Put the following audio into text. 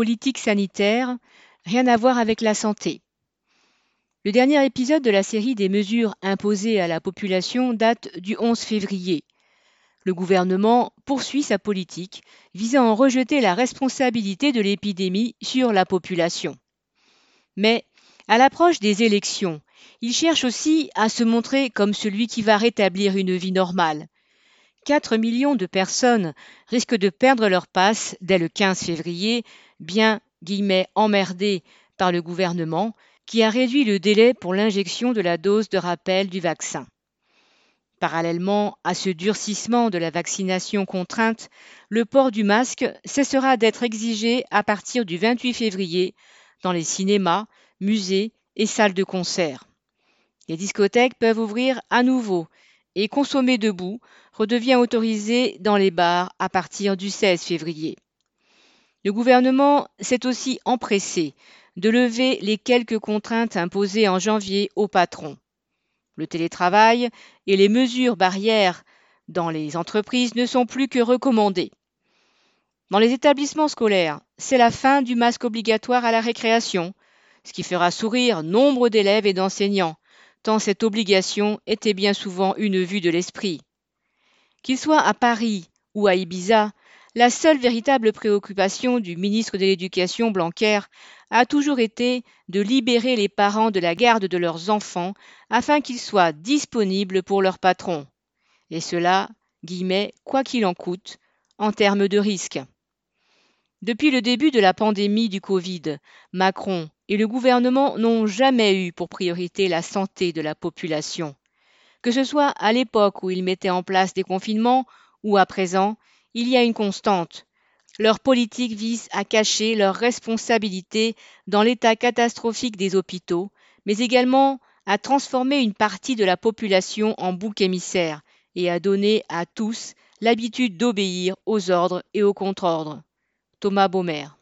politique sanitaire, rien à voir avec la santé. Le dernier épisode de la série des mesures imposées à la population date du 11 février. Le gouvernement poursuit sa politique visant à rejeter la responsabilité de l'épidémie sur la population. Mais, à l'approche des élections, il cherche aussi à se montrer comme celui qui va rétablir une vie normale. 4 millions de personnes risquent de perdre leur passe dès le 15 février, bien guillemets emmerdées par le gouvernement qui a réduit le délai pour l'injection de la dose de rappel du vaccin. Parallèlement à ce durcissement de la vaccination contrainte, le port du masque cessera d'être exigé à partir du 28 février dans les cinémas, musées et salles de concert. Les discothèques peuvent ouvrir à nouveau et consommer debout redevient autorisé dans les bars à partir du 16 février. Le gouvernement s'est aussi empressé de lever les quelques contraintes imposées en janvier aux patrons. Le télétravail et les mesures barrières dans les entreprises ne sont plus que recommandées. Dans les établissements scolaires, c'est la fin du masque obligatoire à la récréation, ce qui fera sourire nombre d'élèves et d'enseignants, tant cette obligation était bien souvent une vue de l'esprit. Qu'il soit à Paris ou à Ibiza, la seule véritable préoccupation du ministre de l'Éducation Blanquer a toujours été de libérer les parents de la garde de leurs enfants afin qu'ils soient disponibles pour leurs patrons. Et cela, guillemets, quoi qu'il en coûte, en termes de risque. Depuis le début de la pandémie du Covid, Macron et le gouvernement n'ont jamais eu pour priorité la santé de la population. Que ce soit à l'époque où ils mettaient en place des confinements ou à présent, il y a une constante. Leur politique vise à cacher leurs responsabilités dans l'état catastrophique des hôpitaux, mais également à transformer une partie de la population en bouc émissaire et à donner à tous l'habitude d'obéir aux ordres et aux contre-ordres. Thomas Baumer